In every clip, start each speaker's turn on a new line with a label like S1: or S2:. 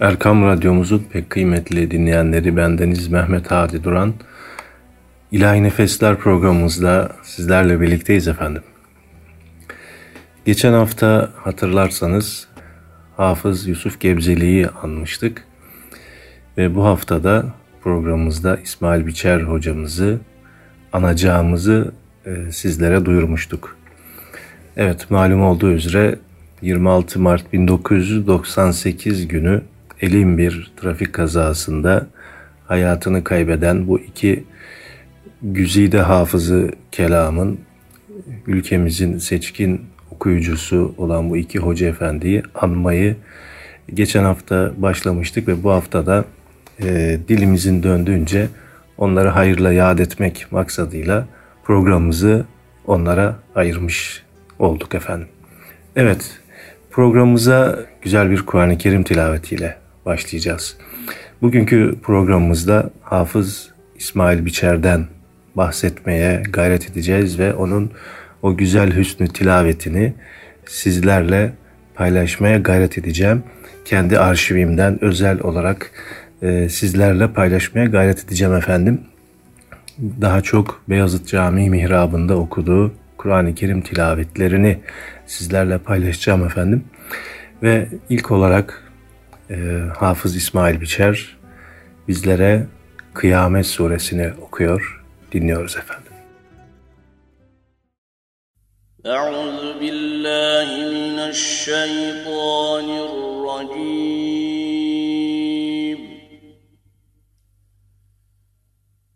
S1: Erkam Radyomuzun pek kıymetli dinleyenleri bendeniz Mehmet Hadi Duran. İlahi Nefesler programımızda sizlerle birlikteyiz efendim. Geçen hafta hatırlarsanız Hafız Yusuf Gebzeli'yi anmıştık. Ve bu haftada programımızda İsmail Biçer hocamızı anacağımızı e, sizlere duyurmuştuk. Evet malum olduğu üzere 26 Mart 1998 günü elin bir trafik kazasında hayatını kaybeden bu iki güzide hafızı kelamın ülkemizin seçkin okuyucusu olan bu iki hoca efendiyi anmayı geçen hafta başlamıştık ve bu haftada e, dilimizin döndüğünce onları hayırla yad etmek maksadıyla programımızı onlara ayırmış olduk efendim. Evet, programımıza güzel bir Kur'an-ı Kerim tilavetiyle başlayacağız. Bugünkü programımızda Hafız İsmail Biçer'den bahsetmeye gayret edeceğiz ve onun o güzel hüsnü tilavetini sizlerle paylaşmaya gayret edeceğim. Kendi arşivimden özel olarak e, sizlerle paylaşmaya gayret edeceğim efendim. Daha çok Beyazıt Camii mihrabında okuduğu Kur'an-ı Kerim tilavetlerini sizlerle paylaşacağım efendim. Ve ilk olarak e, Hafız İsmail Biçer bizlere Kıyamet suresini okuyor, dinliyoruz efendim.
S2: Euzu billahi mineşşeytanirracim.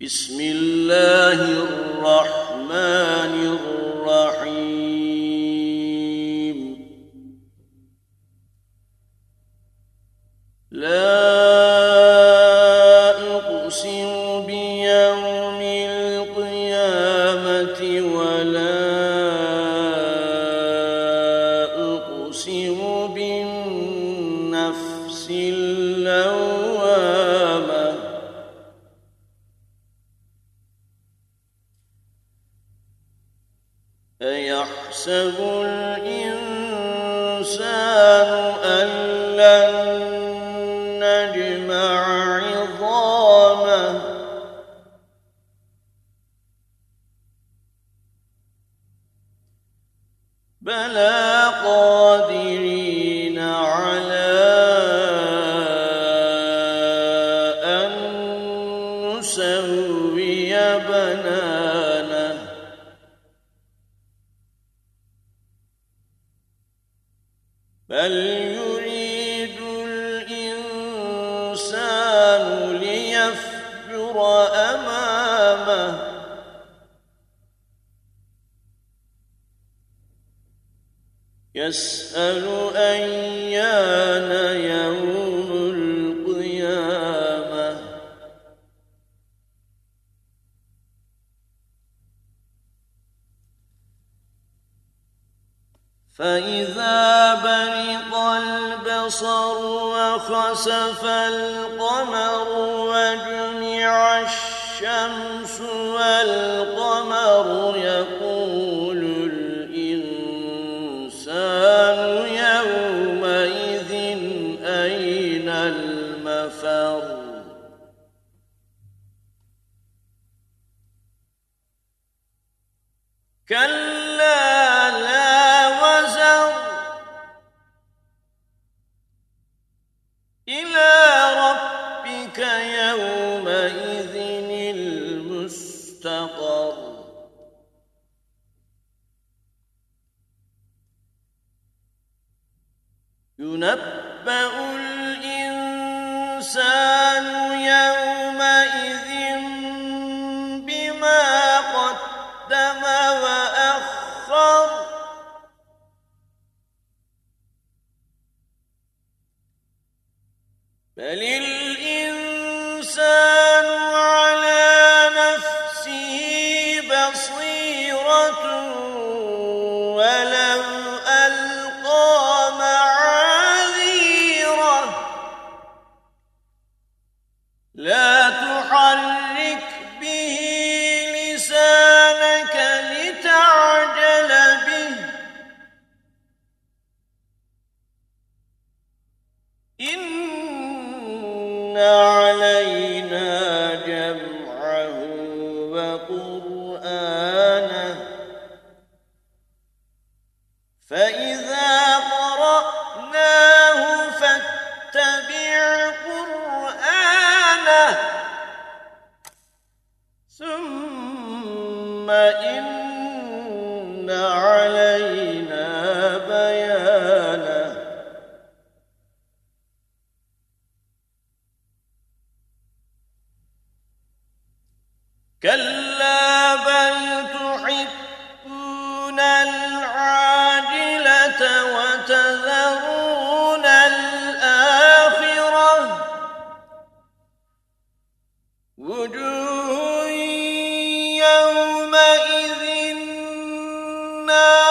S2: Bismillahirrahmanirrahim. لا بل يريد الإنسان ليفجر أمامه يسأل أيان يوم القيامة فإذا وخسف القمر وجمع الشمس والقمر قدم وأخر. بل ناظرة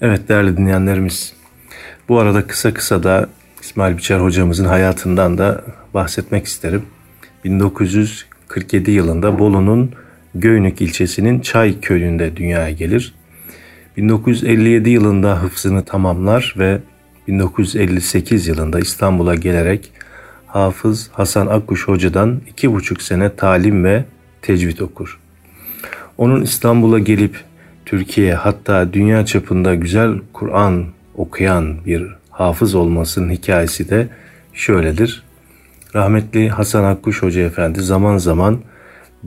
S1: Evet değerli dinleyenlerimiz, bu arada kısa kısa da İsmail Biçer hocamızın hayatından da bahsetmek isterim. 1947 yılında Bolu'nun Göynük ilçesinin Çay köyünde dünyaya gelir. 1957 yılında hıfzını tamamlar ve 1958 yılında İstanbul'a gelerek Hafız Hasan Akkuş Hoca'dan iki buçuk sene talim ve tecvid okur. Onun İstanbul'a gelip Türkiye hatta dünya çapında güzel Kur'an okuyan bir hafız olmasının hikayesi de şöyledir. Rahmetli Hasan Akkuş Hoca Efendi zaman zaman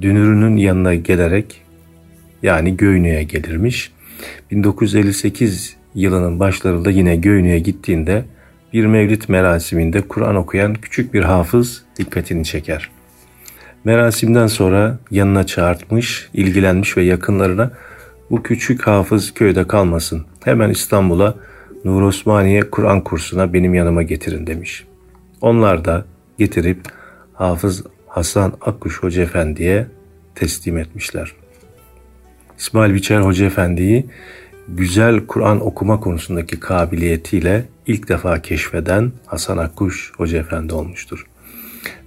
S1: dünürünün yanına gelerek yani Göynü'ye gelirmiş. 1958 yılının başlarında yine Göynü'ye gittiğinde bir mevlid merasiminde Kur'an okuyan küçük bir hafız dikkatini çeker. Merasimden sonra yanına çağırtmış, ilgilenmiş ve yakınlarına bu küçük hafız köyde kalmasın. Hemen İstanbul'a Nur Osmaniye Kur'an kursuna benim yanıma getirin demiş. Onlar da getirip Hafız Hasan Akkuş Hoca Efendi'ye teslim etmişler. İsmail Biçer Hoca Efendi'yi güzel Kur'an okuma konusundaki kabiliyetiyle ilk defa keşfeden Hasan Akkuş Hoca Efendi olmuştur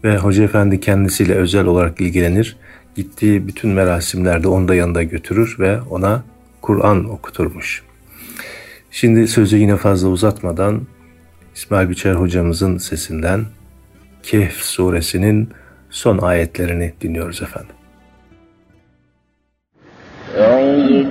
S1: ve Hoca Efendi kendisiyle özel olarak ilgilenir. Gittiği bütün merasimlerde onu da yanında götürür ve ona Kur'an okuturmuş. Şimdi sözü yine fazla uzatmadan İsmail Biçer hocamızın sesinden Kehf suresinin son ayetlerini dinliyoruz efendim.
S2: Euzu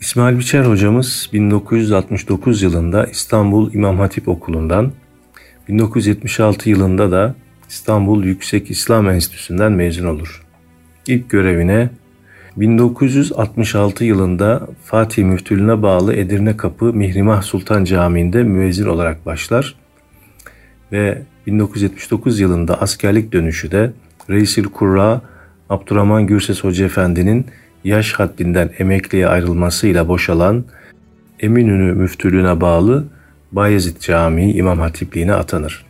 S1: İsmail Biçer hocamız 1969 yılında İstanbul İmam Hatip Okulu'ndan, 1976 yılında da İstanbul Yüksek İslam Enstitüsü'nden mezun olur. İlk görevine 1966 yılında Fatih Müftülüğü'ne bağlı Edirne Kapı Mihrimah Sultan Camii'nde müezzin olarak başlar ve 1979 yılında askerlik dönüşü de Reisil Kurra Abdurrahman Gürses Hoca Efendi'nin yaş haddinden emekliye ayrılmasıyla boşalan Eminönü müftülüğüne bağlı Bayezid Camii İmam Hatipliğine atanır.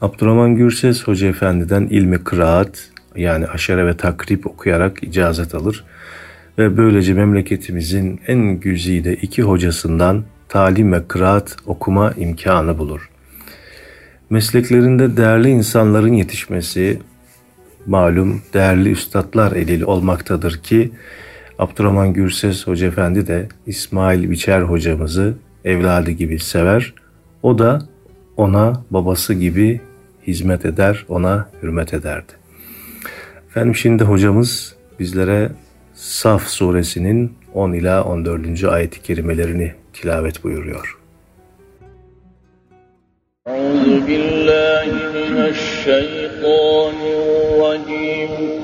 S1: Abdurrahman Gürses Hoca Efendi'den ilmi kıraat yani aşere ve takrip okuyarak icazet alır ve böylece memleketimizin en güzide iki hocasından talim ve kıraat okuma imkanı bulur. Mesleklerinde değerli insanların yetişmesi malum değerli üstadlar eliyle olmaktadır ki Abdurrahman Gürses Hoca Efendi de İsmail Biçer hocamızı evladı gibi sever. O da ona babası gibi hizmet eder, ona hürmet ederdi. Efendim şimdi hocamız bizlere Saf suresinin 10 ila 14. ayet-i kerimelerini tilavet buyuruyor.
S2: Euzu الرجيم.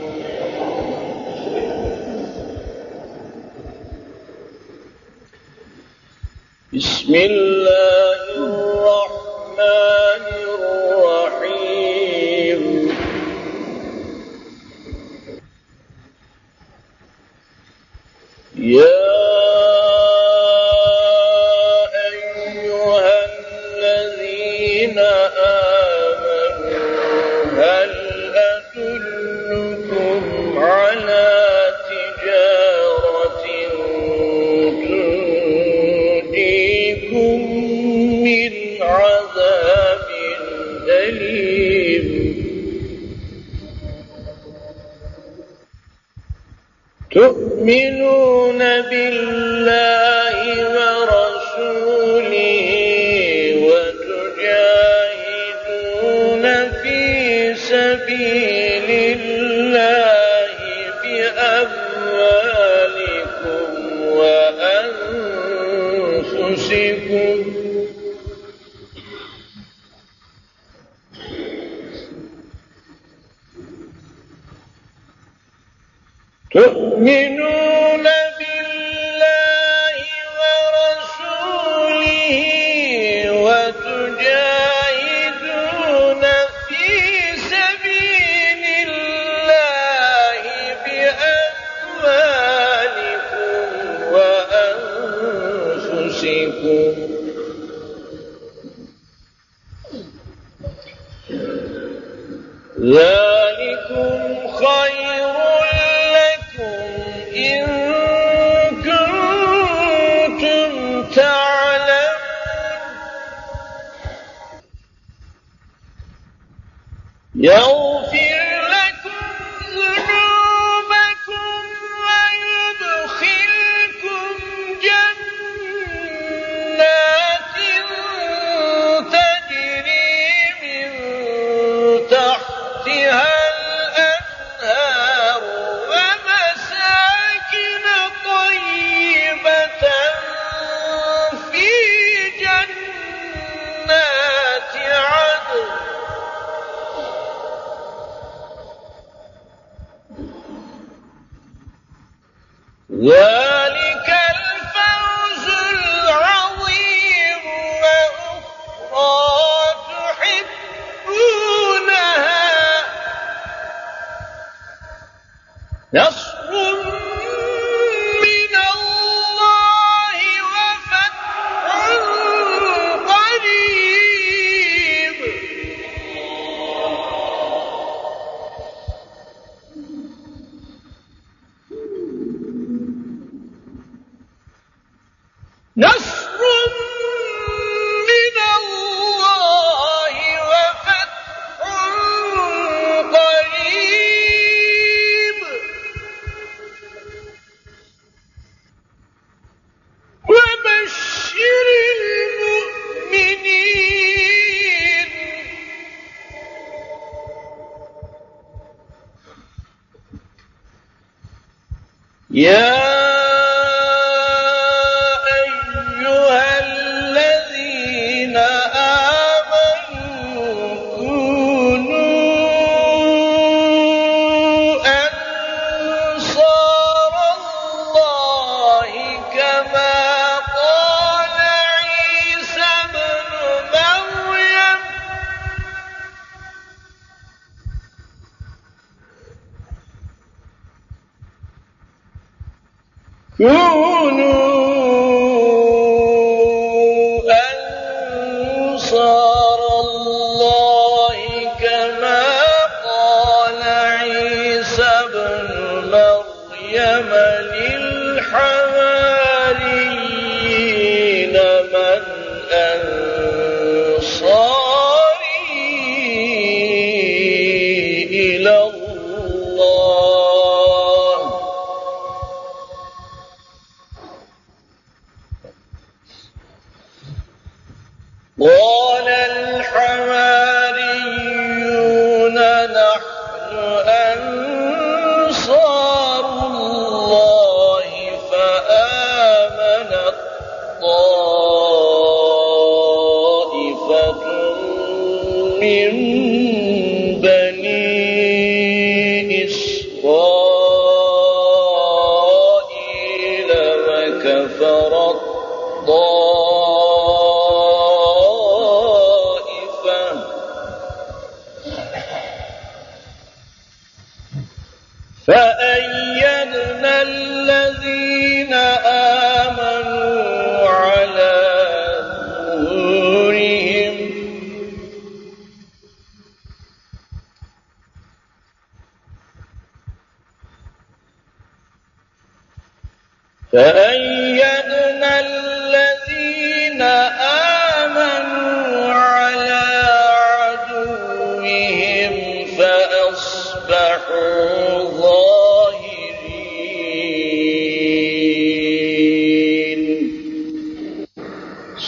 S2: بسم الله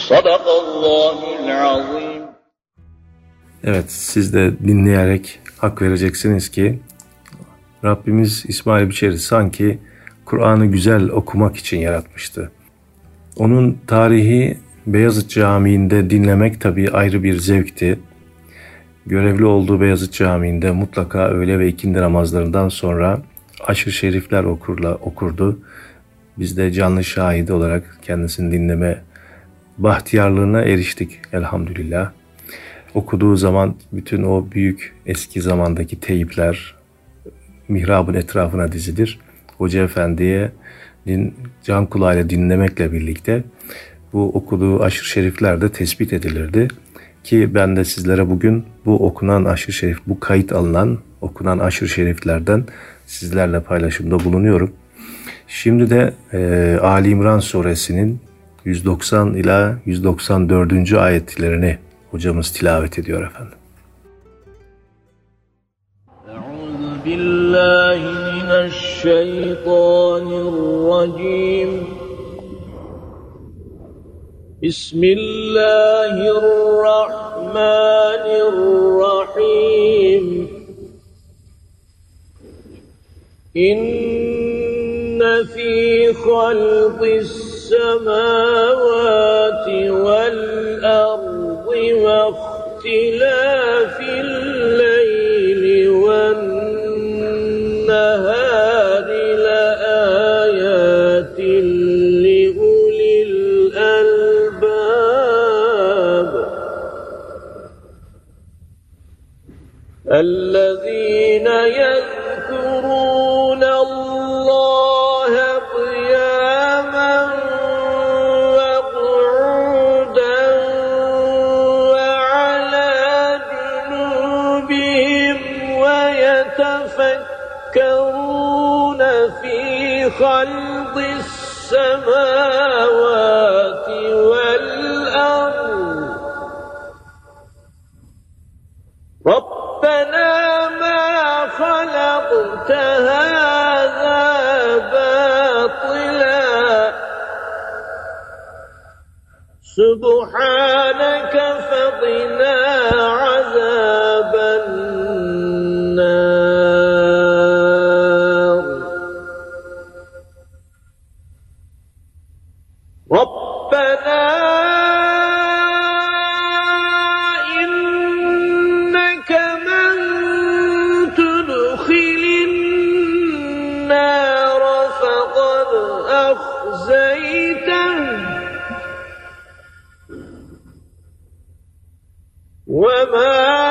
S2: Sadakallahul
S1: Evet siz de dinleyerek hak vereceksiniz ki Rabbimiz İsmail Biçeri sanki Kur'an'ı güzel okumak için yaratmıştı. Onun tarihi Beyazıt Camii'nde dinlemek tabii ayrı bir zevkti. Görevli olduğu Beyazıt Camii'nde mutlaka öğle ve ikindi namazlarından sonra aşırı şerifler okurla okurdu. Biz de canlı şahidi olarak kendisini dinleme bahtiyarlığına eriştik elhamdülillah. Okuduğu zaman bütün o büyük eski zamandaki teyipler mihrabın etrafına dizilir. Hoca Efendi'ye din, can kulağıyla dinlemekle birlikte bu okuduğu aşırı şerifler de tespit edilirdi. Ki ben de sizlere bugün bu okunan aşırı şerif, bu kayıt alınan okunan aşırı şeriflerden sizlerle paylaşımda bulunuyorum. Şimdi de e, Ali İmran suresinin 190 ila 194. ayetlerini hocamız tilavet ediyor efendim.
S2: أعوذ بالله من الشيطان الرجيم بسم الله الرحمن الرحيم إن في خلق السماوات والأرض واختلاف الليل والنهار لآيات لأولي الألباب. الذين يذكرون السماوات والأرض. ربنا ما خلقت هذا باطلا. سبحانك فقنا عذاب النار. أخزيته. وما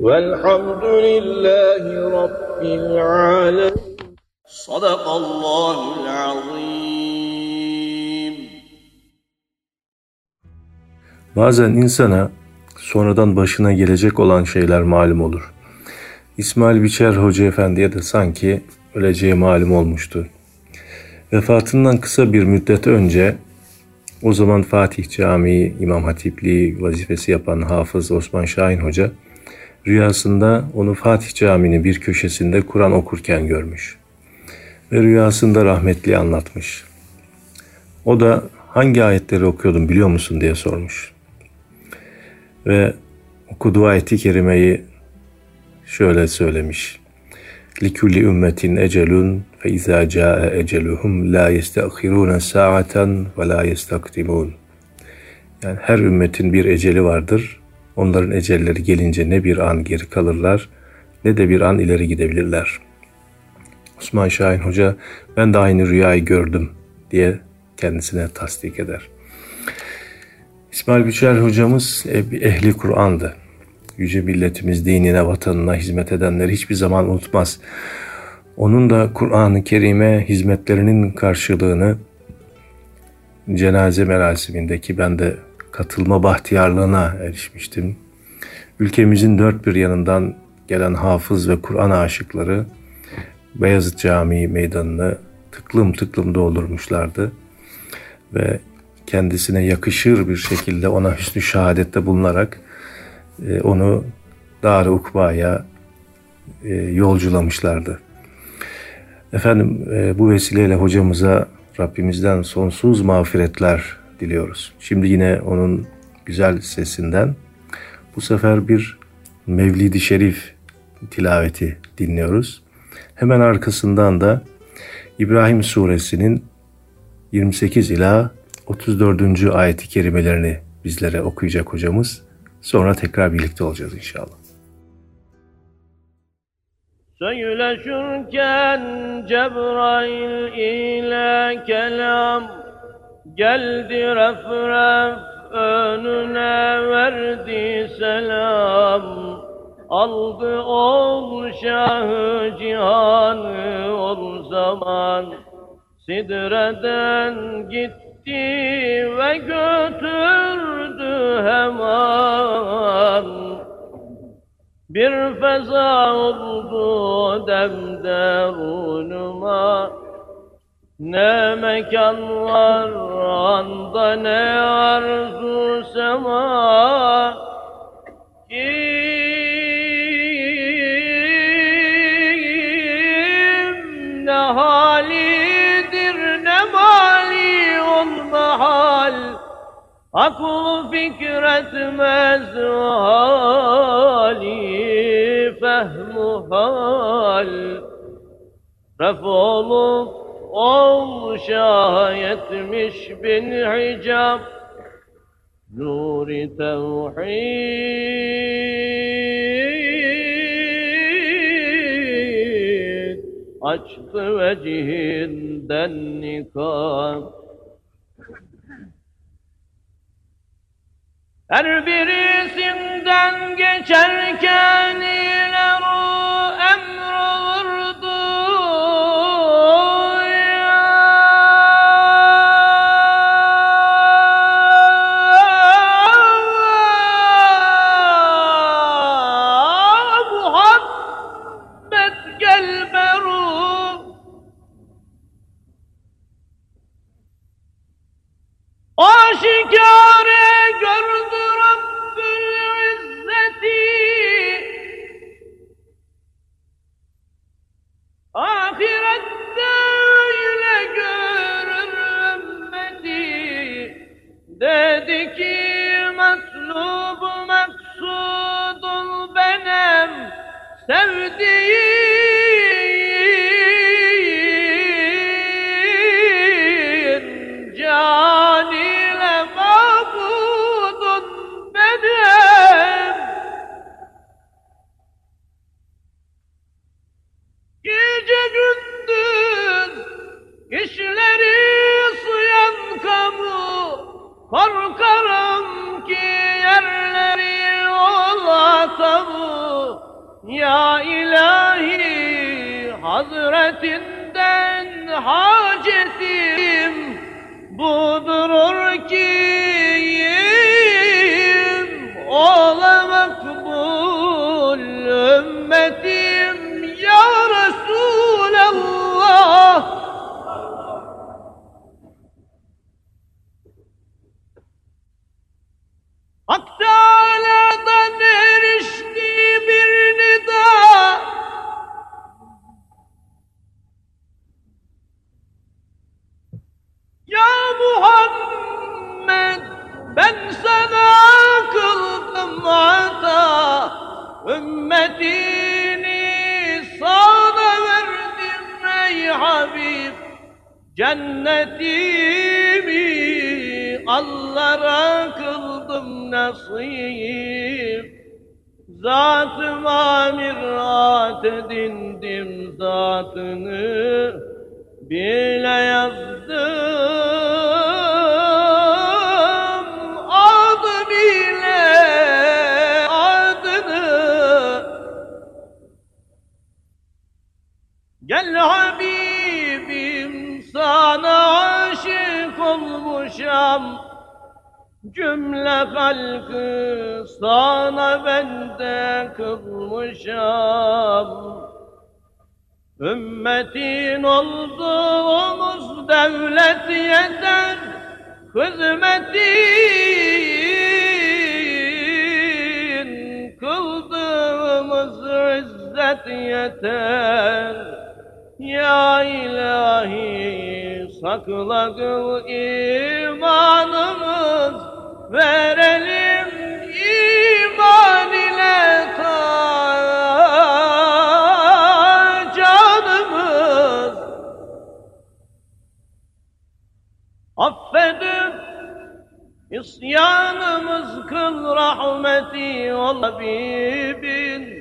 S2: والحمد لله رب العالمين صدق الله العظيم
S1: Bazen insana sonradan başına gelecek olan şeyler malum olur. İsmail Biçer Hoca Efendi'ye de sanki öleceği malum olmuştu. Vefatından kısa bir müddet önce o zaman Fatih Camii İmam Hatipliği vazifesi yapan Hafız Osman Şahin Hoca Rüyasında onu Fatih Camii'nin bir köşesinde Kur'an okurken görmüş ve rüyasında rahmetli anlatmış. O da hangi ayetleri okuyordun biliyor musun diye sormuş. Ve okuduğu ayeti kerimeyi şöyle söylemiş. Likulli ümmetin ecelun fe izâ câe eceluhum la yesteakhirûne sa'aten ve la. Yani her ümmetin bir eceli vardır Onların ecelleri gelince ne bir an geri kalırlar ne de bir an ileri gidebilirler. Osman Şahin Hoca ben de aynı rüyayı gördüm diye kendisine tasdik eder. İsmail Biçer hocamız ehli Kur'an'dı. Yüce milletimiz dinine, vatanına hizmet edenleri hiçbir zaman unutmaz. Onun da Kur'an-ı Kerim'e hizmetlerinin karşılığını cenaze merasimindeki ben de katılma bahtiyarlığına erişmiştim. Ülkemizin dört bir yanından gelen hafız ve Kur'an aşıkları Beyazıt Camii meydanını tıklım tıklım doldurmuşlardı. Ve kendisine yakışır bir şekilde ona hüsnü şehadette bulunarak e, onu Dar-ı Ukba'ya e, yolculamışlardı. Efendim e, bu vesileyle hocamıza Rabbimizden sonsuz mağfiretler diliyoruz. Şimdi yine onun güzel sesinden bu sefer bir Mevlid-i Şerif tilaveti dinliyoruz. Hemen arkasından da İbrahim suresinin 28 ila 34. ayeti kerimelerini bizlere okuyacak hocamız. Sonra tekrar birlikte olacağız inşallah.
S2: Söyleşirken Cebrail ile kelam Geldi ref ref önüne verdi selam. Aldı ol şahı cihanı ol zaman. Sidreden gitti ve götürdü hemen. Bir feza oldu demderunuma Ne mekan var anda ne arzu sema. Kim ne halidir ne mali olmahal Akıl fikretmez hali fehmu hal. Ref olup ol şayetmiş bin hicab Nuri tevhid. Açtı vecihinden nikah Her birisinden geçerken ileri emrolurdu ki matlubu maksudul benim Sevdiğin hazretinden hacetim Budurur Cennetimi Allah'a kıldım nasip. Zatıma mirat edindim zatını Bile yazdım adı bile adını. Gel Habibim sana aşık olmuşam. Cümle halkı sana bende kılmışam. Ümmetin olduğumuz devlet yeter Hizmetin kıldığımız izzet yeter Ya ilahi sakla kıl imanımız. Verelim iman ile ta canımız. Affedip isyanımız kıl rahmeti ol Habibin.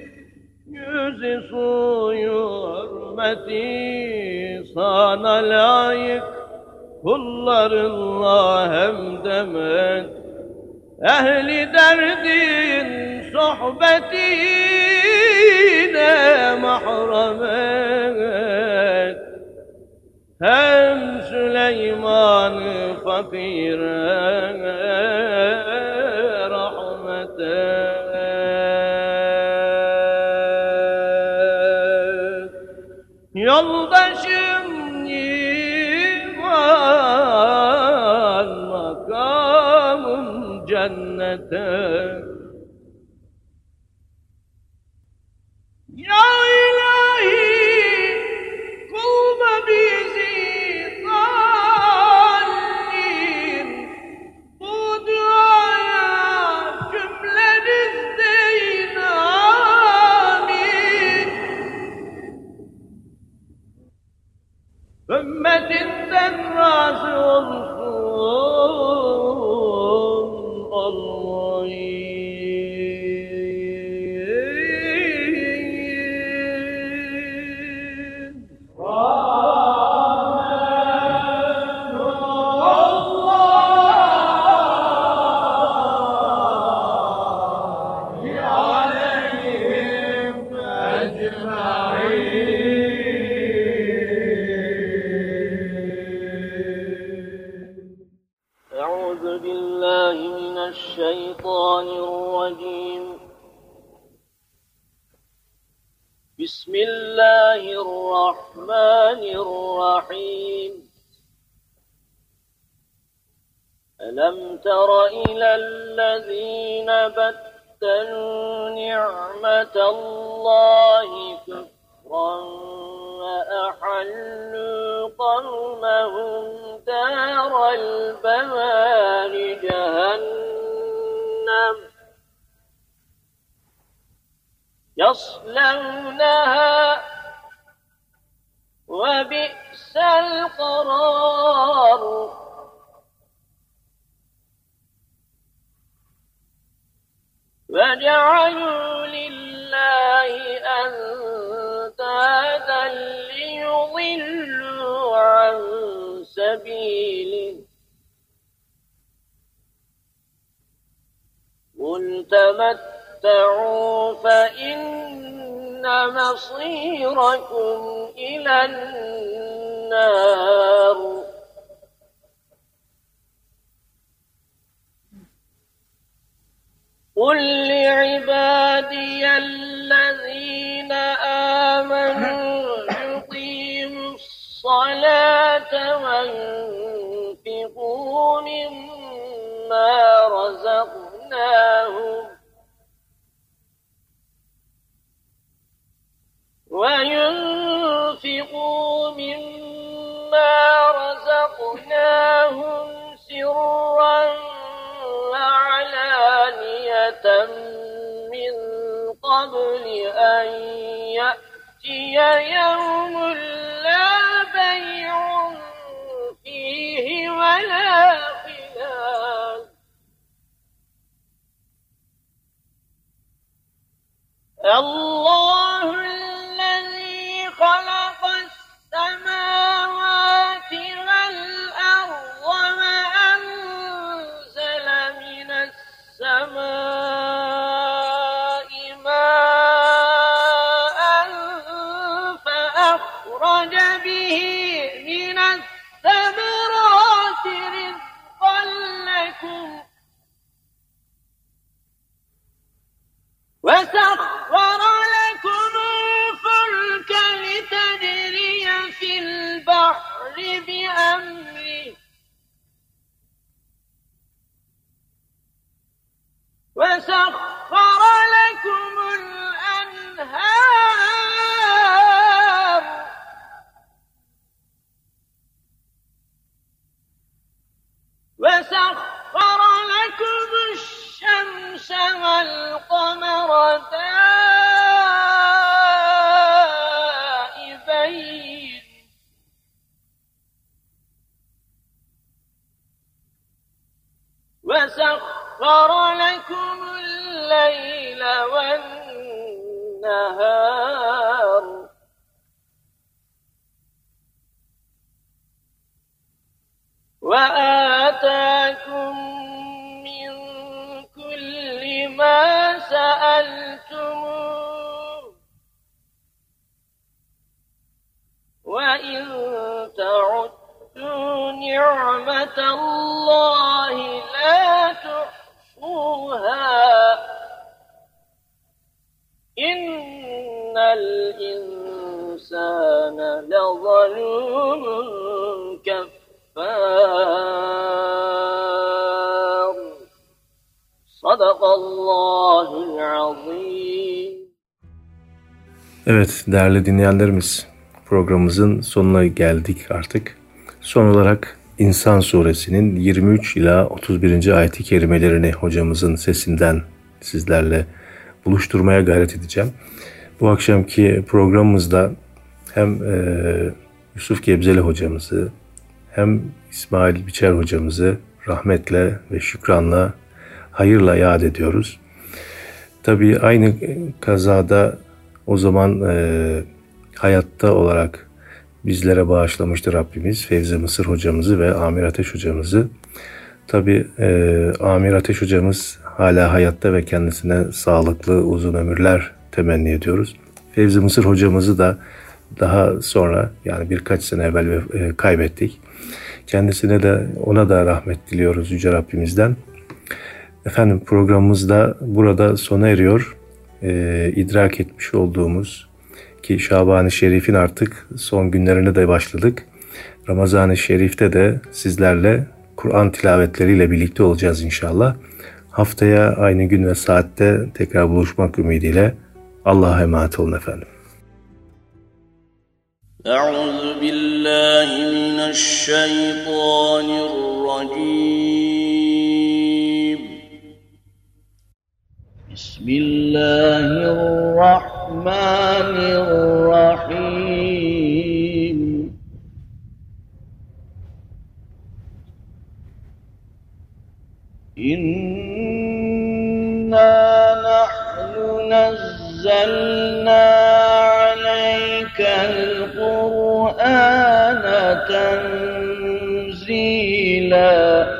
S2: Yüzü suyu hürmeti sana layık kullarınla hem demet Ehli derdin sohbetine mahrum et. Hem Süleyman'ı fakire rahmet et the بدلوا نعمة الله كفرا وأحلوا قومهم دار البوار جهنم يصلونها وبئس القرار وجعلوا لله أندادا ليضلوا عن سبيله قل تمتعوا فإن مصيركم إلى النار قل لعبادي الذين آمنوا يقيموا الصلاة وينفقوا مما رزقناهم وينفقوا مما رزقناهم سرا قبل أن يأتي يوم لا بيع فيه ولا خلال. الله بأمره
S1: değerli dinleyenlerimiz programımızın sonuna geldik artık. Son olarak İnsan suresinin 23 ila 31. ayeti kerimelerini hocamızın sesinden sizlerle buluşturmaya gayret edeceğim. Bu akşamki programımızda hem e, Yusuf Gebzeli hocamızı hem İsmail Biçer hocamızı rahmetle ve şükranla, hayırla yad ediyoruz. Tabii aynı kazada o zaman e, hayatta olarak bizlere bağışlamıştı Rabbimiz Fevzi Mısır hocamızı ve Amir Ateş hocamızı. Tabi e, Amir Ateş hocamız hala hayatta ve kendisine sağlıklı uzun ömürler temenni ediyoruz. Fevzi Mısır hocamızı da daha sonra yani birkaç sene evvel e, kaybettik. Kendisine de ona da rahmet diliyoruz Yüce Rabbimizden. Efendim programımız da burada sona eriyor E, idrak etmiş olduğumuz ki Şaban-ı Şerif'in artık son günlerine de başladık. Ramazan-ı Şerif'te de sizlerle Kur'an tilavetleriyle birlikte olacağız inşallah. Haftaya aynı gün ve saatte tekrar buluşmak ümidiyle Allah'a emanet olun efendim.
S2: أعوذ بالله من الشيطان الرجيم الله الرحمن الرحيم. إنا نحن نزلنا عليك القرآن تنزيلا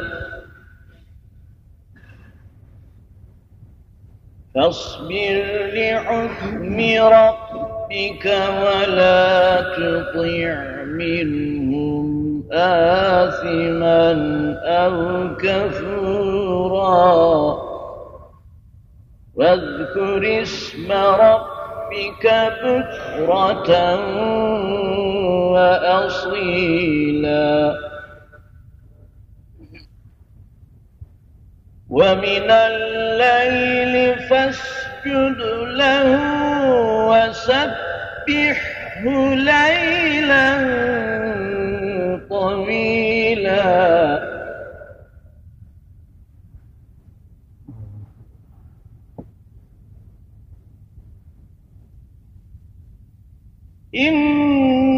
S2: فاصبر لحكم ربك ولا تطع منهم آثما أو كفورا. واذكر اسم ربك بكرة وأصيلا. ومن الليل فاسجد له وسبحه ليلا طويلا. إن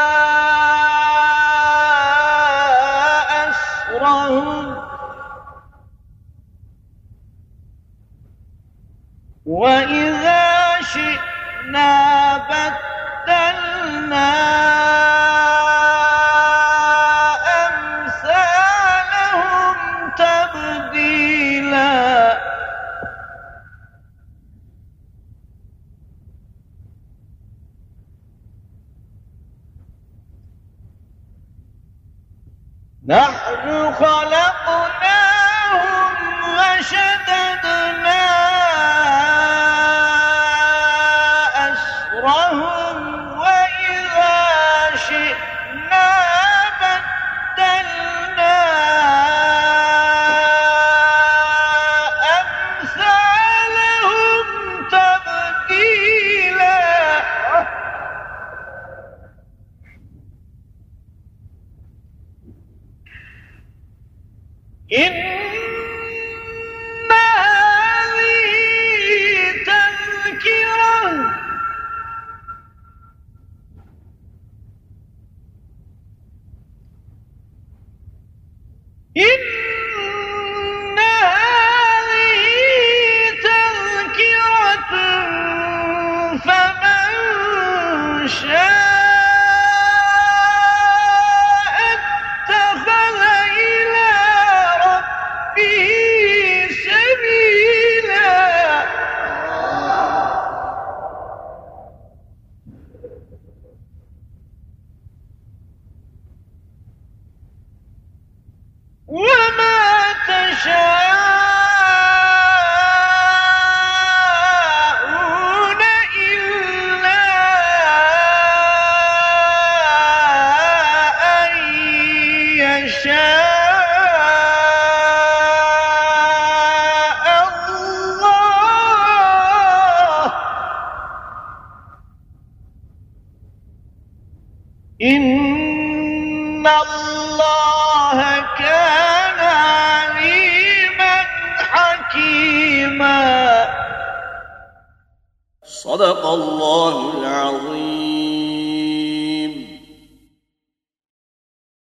S2: إن